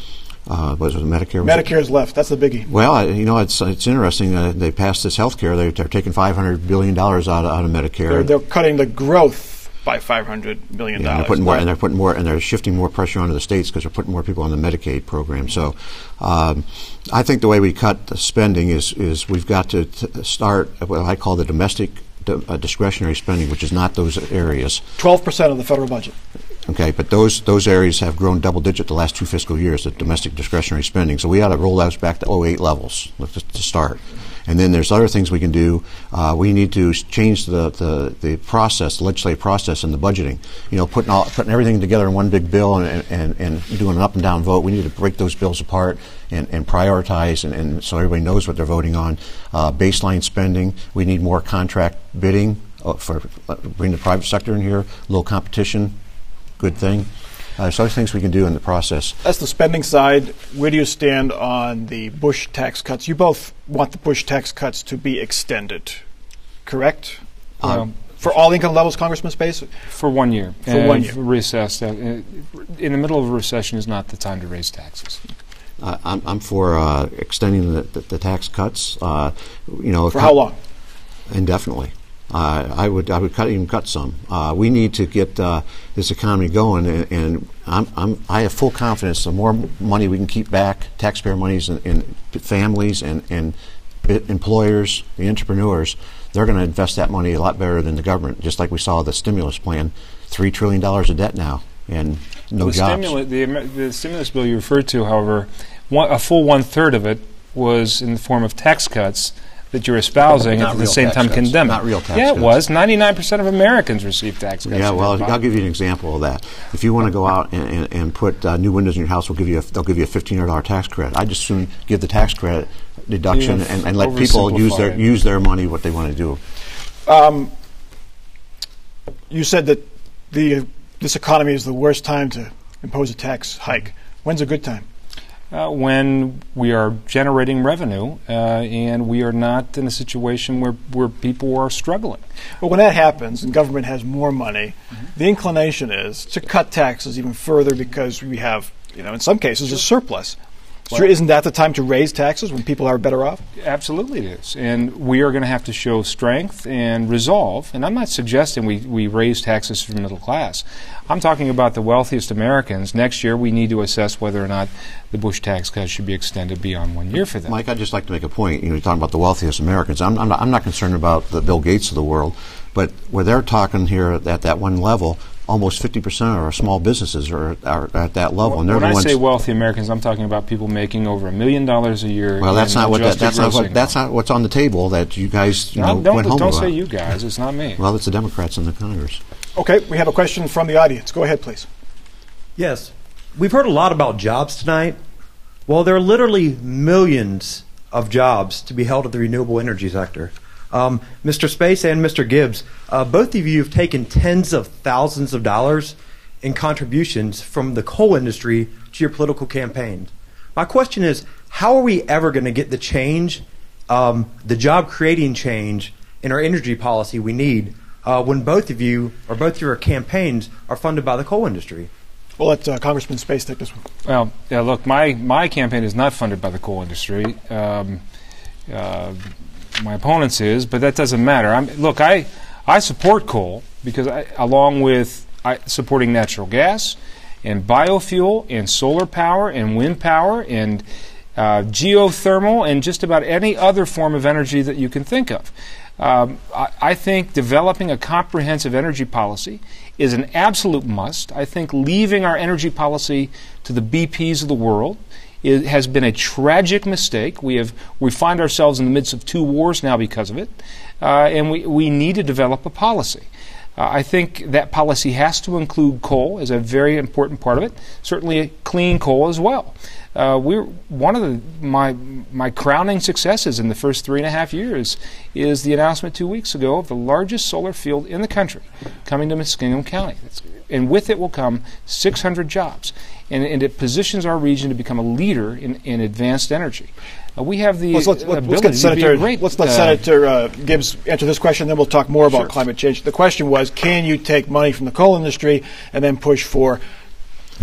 uh, was it Medicare? Was it- left. That's the biggie. well, you know, it's it's interesting. Uh, they passed this health care. They, they're taking five hundred billion dollars out, of- out of Medicare. They're, they're cutting the growth by five hundred million Yeah, and dollars. they're putting more, and they're putting more, and they're shifting more pressure onto the states because they're putting more people on the Medicaid program. So, um, I think the way we cut the spending is is we've got to t- start what I call the domestic d- uh, discretionary spending, which is not those areas. Twelve percent of the federal budget. Okay, but those those areas have grown double digit the last two fiscal years, the domestic discretionary spending. So we ought to roll those back to 08 levels to start. And then there's other things we can do. Uh, we need to change the, the, the process, the legislative process, and the budgeting. You know, putting all, putting everything together in one big bill and, and, and doing an up and down vote. We need to break those bills apart and, and prioritize, and, and so everybody knows what they're voting on. Uh, baseline spending. We need more contract bidding uh, for uh, bring the private sector in here. Low competition good thing. Uh, so there's things we can do in the process. That's the spending side. Where do you stand on the Bush tax cuts? You both want the Bush tax cuts to be extended, correct? Um, For all income levels, Congressman Space? for one year. For and one year. Reassess that. Uh, In the middle of a recession is not the time to raise taxes. Uh, I'm, I'm for uh, extending the, the, the tax cuts. Uh, you know, For how long? Indefinitely. Uh, I would I would cut even cut some. Uh, we need to get uh, this economy going, and, and I'm, I'm, i have full confidence. The more money we can keep back, taxpayer monies in, in families and, and employers, the entrepreneurs, they're going to invest that money a lot better than the government. Just like we saw the stimulus plan, three trillion dollars of debt now, and no the jobs. Stimula- the, the, stimulus bill you referred to, however, one, a full one third of it was in the form of tax cuts that you're espousing Not and at the same time cuts. condemning. Not real tax Yeah, it cuts. was. 99% of Americans received tax cuts. Yeah, well, I'll give you an example of that. If you want to go out and, and, and put uh, new windows in your house, we'll give you a, they'll give you a fifteen hundred dollar tax credit. I'd just soon give the tax credit deduction and, and let people use their use their money what they want to do. You said that the this economy is the worst time to impose a tax hike. When's a good time? Uh, when we are generating revenue uh, and we are not in a situation where, where people are struggling. But when that happens and government has more money, the inclination is to cut taxes even further because we have, you know, in some cases, a surplus. So isn't that the time to raise taxes when people are better off? Absolutely, it is. And we are going to have to show strength and resolve. And I'm not suggesting we, we raise taxes for the middle class. I'm talking about the wealthiest Americans. Next year, we need to assess whether or not the Bush tax cut should be extended beyond one year for them. Mike, I'd just like to make a point. You know, you're talking about the wealthiest Americans. I'm, I'm, not, I'm not concerned about the Bill Gates of the world, but where they're talking here at that one level, almost 50% of our small businesses are, are at that level, and they're when the I ones. say wealthy Americans, I'm talking about people making over a million dollars a year. well, that's not what that, that's not what that's not what's on the table that you guys you No, know don't went home don't about. say you guys. It's not me. Well, it's the Democrats in the Congress. Okay, we have a question from the audience. Go ahead, please. Yes. We've heard a lot about jobs tonight. Well, there are literally millions of jobs to be held at the renewable energy sector. Um, Mr. Space and Mr. Gibbs, uh, both of you have taken tens of thousands of dollars in contributions from the coal industry to your political campaigns. My question is how are we ever going to get the change, um, the job creating change in our energy policy we need uh, when both of you or both of your campaigns are funded by the coal industry? We'll let uh, Congressman Space take this one. Well, yeah, look, my, my campaign is not funded by the coal industry. Um, uh, my opponent's is, but that doesn't matter. I'm, look, I, I support coal because, I, along with I, supporting natural gas and biofuel and solar power and wind power and uh, geothermal and just about any other form of energy that you can think of. Um, I, I think developing a comprehensive energy policy is an absolute must. I think leaving our energy policy to the BPs of the world it has been a tragic mistake. We have we find ourselves in the midst of two wars now because of it, uh, and we, we need to develop a policy. Uh, I think that policy has to include coal as a very important part of it. Certainly, clean coal as well. Uh, we're one of the my my crowning successes in the first three and a half years is the announcement two weeks ago of the largest solar field in the country coming to Muskingum County, and with it will come 600 jobs, and, and it positions our region to become a leader in, in advanced energy. Uh, we have the Let's, let's, let's, ability get to be Senator, great. let's let uh, Senator uh, Gibbs answer this question, then we'll talk more about Sure. climate change. The question was, can you take money from the coal industry and then push for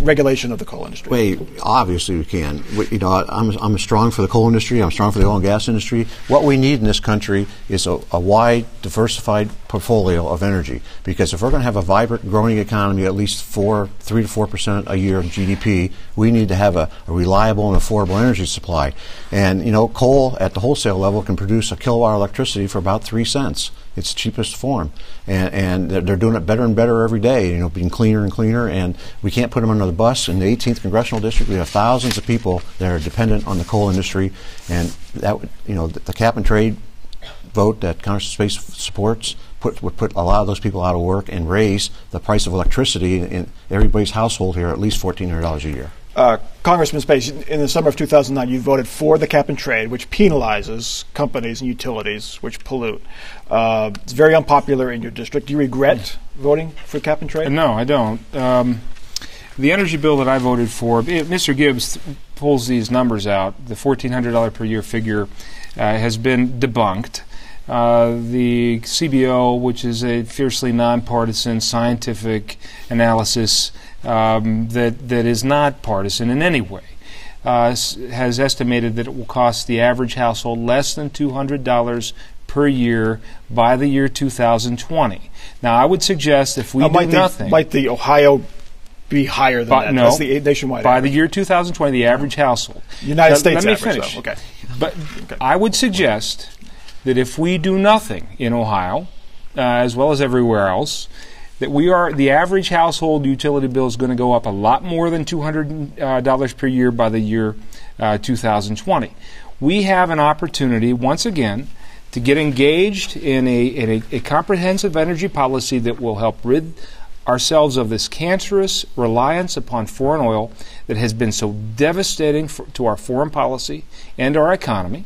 regulation of the coal industry? Wait, obviously we can. We, you know, I'm, I'm strong for the coal industry. I'm strong for the oil and gas industry. What we need in this country is a, a wide, diversified portfolio of energy. Because if we're going to have a vibrant, growing economy, at least four, three to four percent a year of GDP, we need to have a, a reliable and affordable energy supply. And you know, coal at the wholesale level can produce a kilowatt of electricity for about three cents. It's the cheapest form, and, and they're, doing it better and better every day. You know, being cleaner and cleaner, and we can't put them under the bus. In the 18th congressional district, we have thousands of people that are dependent on the coal industry, and that you know, the, the cap and trade vote that Congressman Space supports put, would put a lot of those people out of work and raise the price of electricity in everybody's household here at least $1,400 a year. Uh, Congressman Space, in the summer of 2009, you voted for the cap and trade, which penalizes companies and utilities which pollute. Uh, it's very unpopular in your district. Do you regret voting for cap and trade? No, I don't. Um, the energy bill that I voted for, it, Mr. Gibbs th- pulls these numbers out. The $1,400 per year figure uh, has been debunked. Uh, the CBO, which is a fiercely nonpartisan scientific analysis um, that, that is not partisan in any way, uh, has estimated that it will cost the average household less than $200 per year by the year 2020. Now, I would suggest if we Now, do might, nothing, the, might the Ohio be higher than By- that? no. That's the nationwide by average. the year 2020, the average household. United Now, States Let me average, finish. though. Okay. But I would suggest that if we do nothing in Ohio, uh, as well as everywhere else, that we are the average household utility bill is going to go up a lot more than two hundred uh, dollars per year by the year uh, 2020. We have an opportunity once again to get engaged in a, in a, a comprehensive energy policy that will help rid ourselves of this cancerous reliance upon foreign oil that has been so devastating for, to our foreign policy and our economy.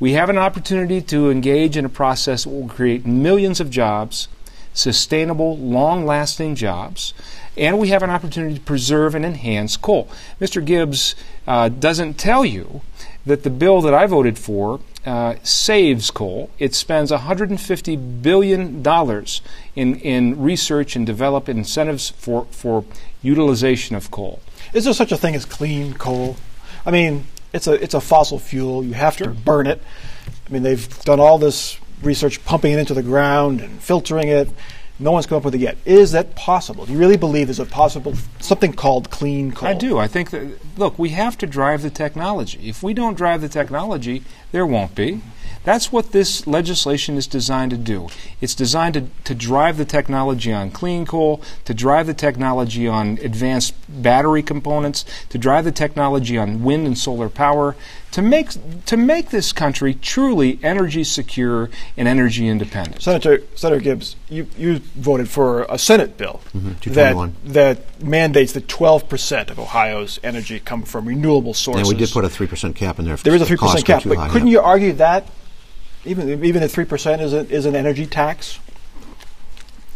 We have an opportunity to engage in a process that will create millions of jobs, sustainable, long lasting jobs, and we have an opportunity to preserve and enhance coal. Mr. Gibbs uh, doesn't tell you that the bill that I voted for uh, saves coal. It spends $150 billion in, in research and develop incentives for, for utilization of coal. Is there such a thing as clean coal? I mean, it's a it's a fossil fuel. You have to burn it. I mean, they've done all this research, pumping it into the ground and filtering it. No one's come up with it yet. Is that possible? Do you really believe is it possible something called clean coal? I do. I think that, look, we have to drive the technology. If we don't drive the technology, there won't be. That's what this legislation is designed to do. It's designed to, to drive the technology on clean coal, to drive the technology on advanced battery components, to drive the technology on wind and solar power, to make, to make this country truly energy secure and energy independent. Senator Senator Gibbs, you, you voted for a Senate bill Mhm, that that mandates that 12 percent of Ohio's energy come from renewable sources. And we did put a 3% cap in there. if there is a three percent cap, but high, couldn't yeah. you argue that even even at three percent is, a, is an energy tax?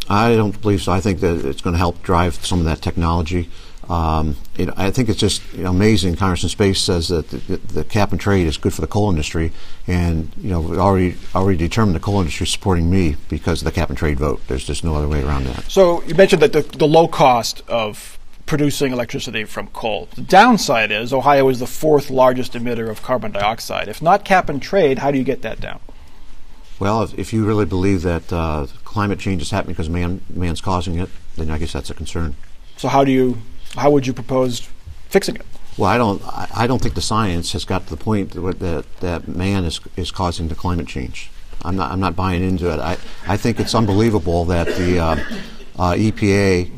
I don't believe so. I think that it's going to help drive some of that technology. Um, it, I think it's just you know, amazing. Congressman Space says that the, the, the cap and trade is good for the coal industry, and you know we already already determined the coal industry is supporting me because of the cap and trade vote. There's just no other way around that. So you mentioned that the, the low cost of producing electricity from coal. The downside is Ohio is the fourth largest emitter of carbon dioxide. If not cap and trade, how do you get that down? Well, if, if you really believe that uh, climate change is happening because man man's causing it, then I guess that's a concern. So how do you how would you propose fixing it? Well, I don't. I don't think the science has got to the point that that, that man is is causing the climate change. I'm not. I'm not buying into it. I I think it's unbelievable that the uh, uh, EPA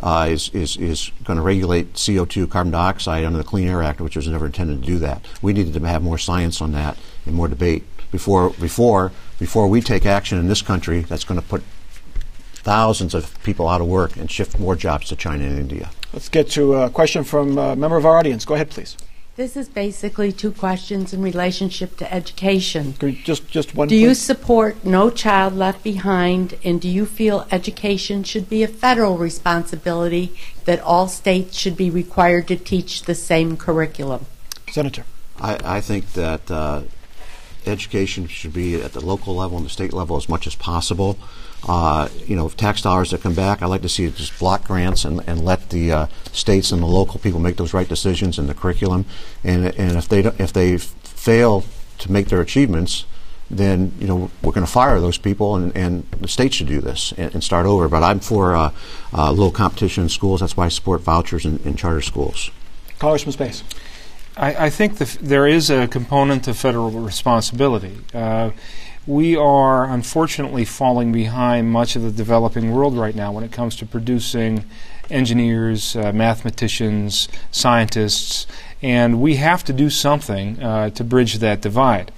uh, is is is going to regulate CO2, carbon dioxide under the Clean Air Act, which was never intended to do that. We needed to have more science on that and more debate before before before we take action in this country. That's going to put thousands of people out of work and shift more jobs to China and India. Let's get to a question from a member of our audience. Go ahead, please. This is basically two questions in relationship to education. Just, just one. Do you support No Child Left Behind, and do you feel education should be a federal responsibility, that all states should be required to teach the same curriculum? Senator. I, I think that uh, education should be at the local level and the state level as much as possible. Uh, you know, tax dollars that come back, I'd like to see just block grants and, and let the uh, states and the local people make those right decisions in the curriculum. And, and if they if they fail to make their achievements, then you know we're going to fire those people, and, and the state should do this and, and start over. But I'm for uh, uh, little competition in schools. That's why I support vouchers in, in charter schools. Congressman Space. I, I think the there is a component of federal responsibility. Uh, we are unfortunately falling behind much of the developing world right now when it comes to producing engineers, uh, mathematicians, scientists, and we have to do something uh, to bridge that divide.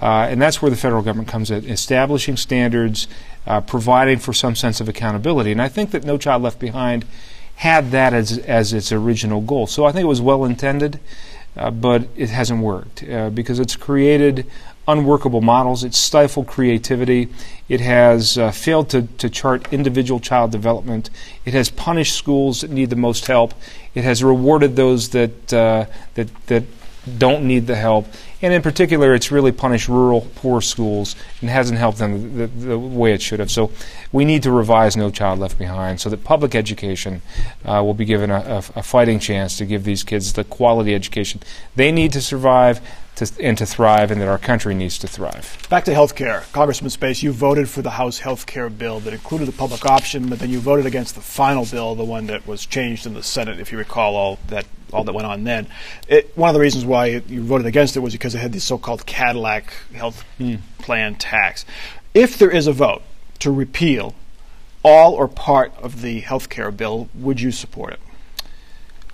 Uh, and that's where the federal government comes in, establishing standards, uh, providing for some sense of accountability. And I think that No Child Left Behind had that as, as its original goal. So I think it was well intended, uh, but it hasn't worked uh, because it's created unworkable models. It's stifled creativity. It has uh, failed to, to chart individual child development. It has punished schools that need the most help. It has rewarded those that uh, that that don't need the help. And in particular, it's really punished rural poor schools and hasn't helped them the, the way it should have. So we need to revise No Child Left Behind so that public education uh, will be given a, a, a fighting chance to give these kids the quality education they need to survive, to, and to thrive, and that our country needs to thrive. Back to health care. Congressman Space, you voted for the House health care bill that included the public option, but then you voted against the final bill, the one that was changed in the Senate, if you recall all that all that went on then. It, one of the reasons why you voted against it was because it had the so-called Cadillac health mm. plan tax. If there is a vote to repeal all or part of the health care bill, would you support it?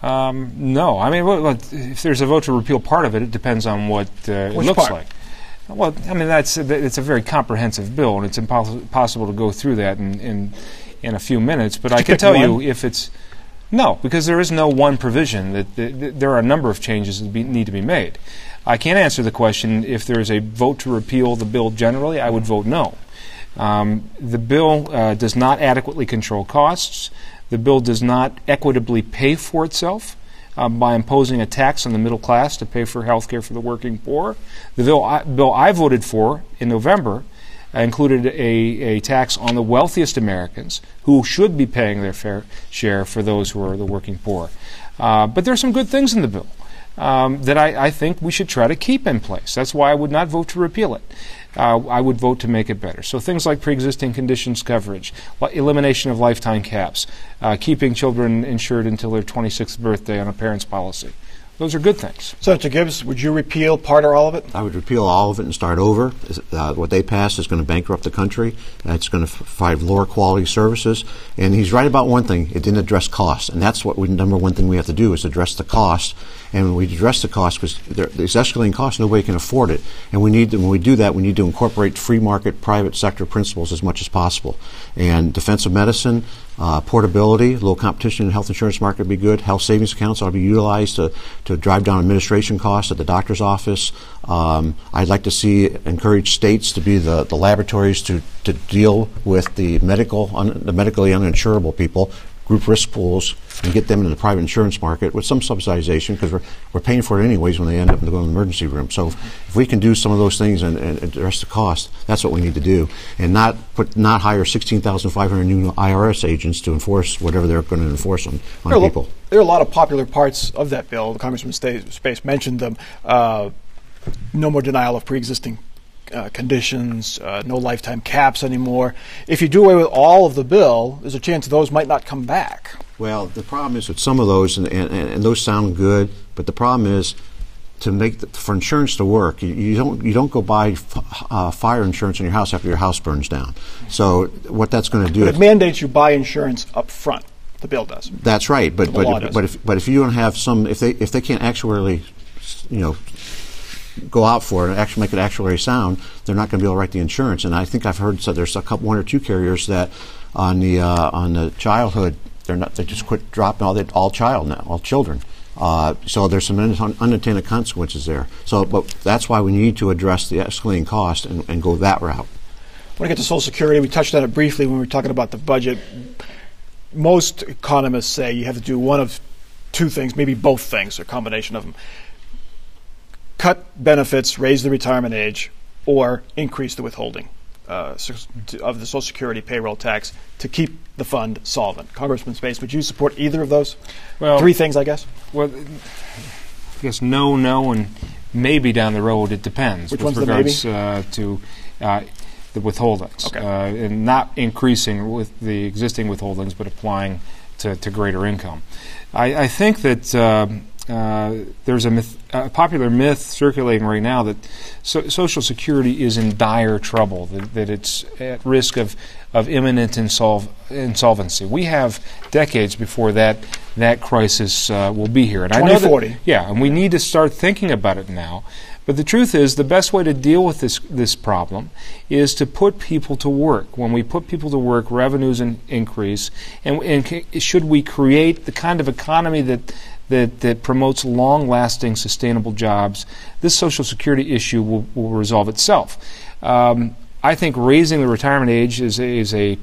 Um, no, I mean, well, if there's a vote to repeal part of it, it depends on what uh, it looks part? like. Well, I mean, that's it's a very comprehensive bill, and it's impossible to go through that in in, in a few minutes. But I can tell one? you if it's no, because there is no one provision. That, that there are a number of changes that be, need to be made. I can't answer the question if there is a vote to repeal the bill generally. I would vote no. Um, the bill uh, does not adequately control costs. The bill does not equitably pay for itself uh, by imposing a tax on the middle class to pay for health care for the working poor. The bill I, bill I voted for in November uh, included a, a tax on the wealthiest Americans who should be paying their fair share for those who are the working poor. Uh, but there are some good things in the bill. Um, that I, I, think we should try to keep in place. That's why I would not vote to repeal it uh, I would vote to make it better. So things like pre-existing conditions coverage, elimination of lifetime caps, uh, keeping children insured until their 26th birthday on a parent's policy. Those are good things. Senator Gibbs, would you repeal part or all of it? I would repeal all of it and start over. Uh, what they passed is going to bankrupt the country. Uh, it's going to provide lower quality services. And he's right about one thing: it didn't address costs, and that's what we, number one thing we have to do is address the cost. And when we address the cost, because there's escalating costs, nobody can afford it. And we need to, when we do that, we need to incorporate free market, private sector principles as much as possible. And defensive medicine, uh, portability, low competition in the health insurance market would be good. Health savings accounts ought to be utilized to, to drive down administration costs at the doctor's office. Um, I'd like to see encourage states to be the, the laboratories to, to deal with the medical un, the medically uninsurable people group risk pools and get them into the private insurance market with some subsidization because we're, we're paying for it anyways when they end up in the emergency room. So if we can do some of those things and, and address the cost, that's what we need to do, and not put not hire 16,500 new IRS agents to enforce whatever they're going to enforce on, on there people. Lo- there are a lot of popular parts of that bill. Congressman Space mentioned them. Uh, no more denial of pre-existing uh, conditions, uh, no lifetime caps anymore. If you do away with all of the bill, there's a chance those might not come back. Well, the problem is with some of those, and, and, and those sound good, but the problem is to make the, for insurance to work, you, you, don't you don't go buy f- uh, fire insurance in your house after your house burns down. So what that's going to do? But it mandates you buy insurance up front. The bill does. That's right, but but but if but if you don't have some if they if they can't actually, you know, go out for it and actually make it actually sound, they're not going to be able to write the insurance. And I think I've heard so there's a couple, one or two carriers that on the uh, on the childhood, they're not they just quit dropping all the all child now, all children. Uh, so there's some un- unintended consequences there. So, but that's why we need to address the escalating cost and, and go that route. I want to get to Social Security. We touched on it briefly when we were talking about the budget. Most economists say you have to do one of two things, maybe both things, or a combination of them cut benefits, raise the retirement age, or increase the withholding uh, of the Social Security payroll tax to keep the fund solvent. Congressman Space, would you support either of those? Well, three things, I guess. Well, I guess no, no, and maybe down the road. It depends Which with regards uh, to uh, the withholdings, okay. uh, and not increasing with the existing withholdings, but applying to, to greater income. I, I think that. Uh, there's a, myth, a, popular myth circulating right now that so, Social Security is in dire trouble, that, that it's at risk of, of imminent insolv- insolvency. We have decades before that that crisis uh, will be here. And 2040. I know that, yeah, and we need to start thinking about it now. But the truth is, the best way to deal with this this problem is to put people to work. When we put people to work, revenues in, increase, and, and c- should we create the kind of economy that that, that promotes long lasting, sustainable jobs, this Social Security issue will, will resolve itself. Um, I think raising the retirement age is a, is a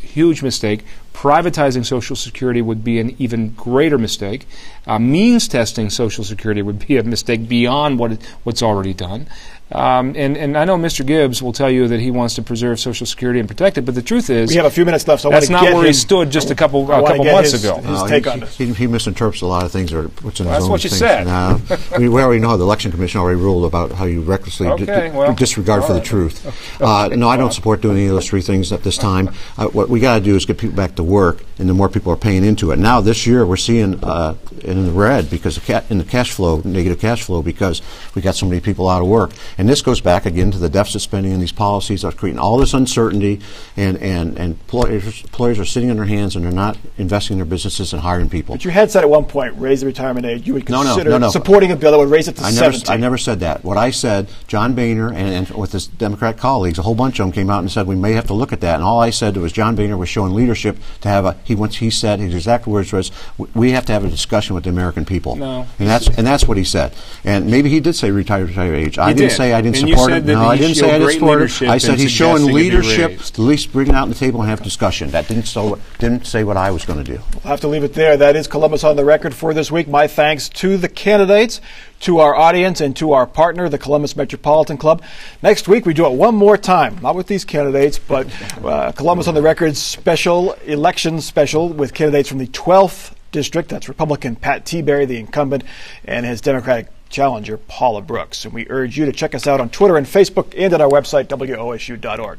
huge mistake. Privatizing Social Security would be an even greater mistake. Uh, means testing Social Security would be a mistake beyond what what's already done. Um, and, and I know Mr. Gibbs will tell you that he wants to preserve Social Security and protect it, but the truth is, We have a few minutes left, so I that's wanna not get where he stood just a couple I a wanna couple months his- ago. his No, take he, on this. he, he misinterprets a lot of things or what's in Well, his that's what you things. said. No, [laughs] we, we already know the election commission already ruled about how you recklessly di- Okay, di- well, disregard all for the right. truth. [laughs] Uh, no, I don't support doing any of those three things at this time. Uh, what we got to do is get people back to work, and the more people are paying into it. Now this year we're seeing uh, in the red because of ca- in the cash flow, negative cash flow, because we got so many people out of work. And this goes back again to the deficit spending and these policies that are creating all this uncertainty, and and and employers, employers are sitting on their hands and they're not investing in their businesses and hiring people. But you had said at one point, raise the retirement age. You would No, no, consider no, no. supporting a bill that would raise it to I never, 70. I never said that. What I said, John Boehner and, and with his Democrat colleagues, a whole bunch of them came out and said we may have to look at that. And all I said was John Boehner was showing leadership to have a. He once he said his exact words was "We- have to have a discussion with the American people. No. and that's and that's what he said. And maybe he did say retire, retire age. I He didn't did. Say I didn't And support it. No, I didn't say I didn't support it. I said he's showing suggesting it be leadership. At least bring it out on the table and have discussion. That didn't so didn't say what I was going to do. We'll have to leave it there. That is Columbus on the record for this week. My thanks to the candidates, to our audience, and to our partner, the Columbus Metropolitan Club. Next week, we do it one more time, not with these candidates, but uh, Columbus on the record special election special with candidates from the 12th district. That's Republican Pat Tiberi, the incumbent, and his Democratic challenger, Paula Brooks. And we urge you to check us out on Twitter and Facebook and at our website, WOSU.org.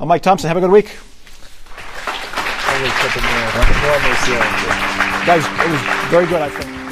I'm Mike Thompson. Have a good week. Guys, it was very good, I think.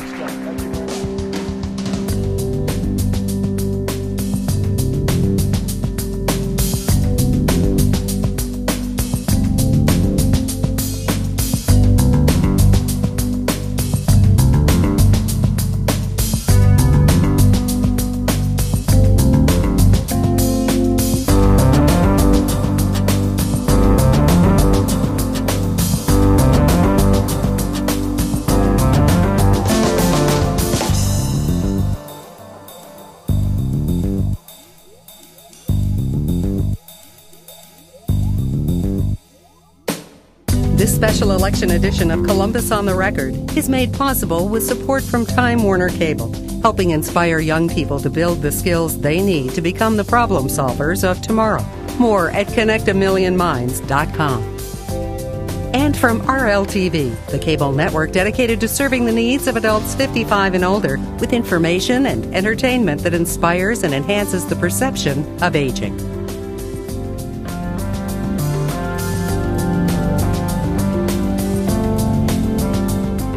Special edition of Columbus on the Record is made possible with support from Time Warner Cable, helping inspire young people to build the skills they need to become the problem solvers of tomorrow. More at connectamillionminds.com. And from RLTV, the cable network dedicated to serving the needs of adults 55 and older with information and entertainment that inspires and enhances the perception of aging.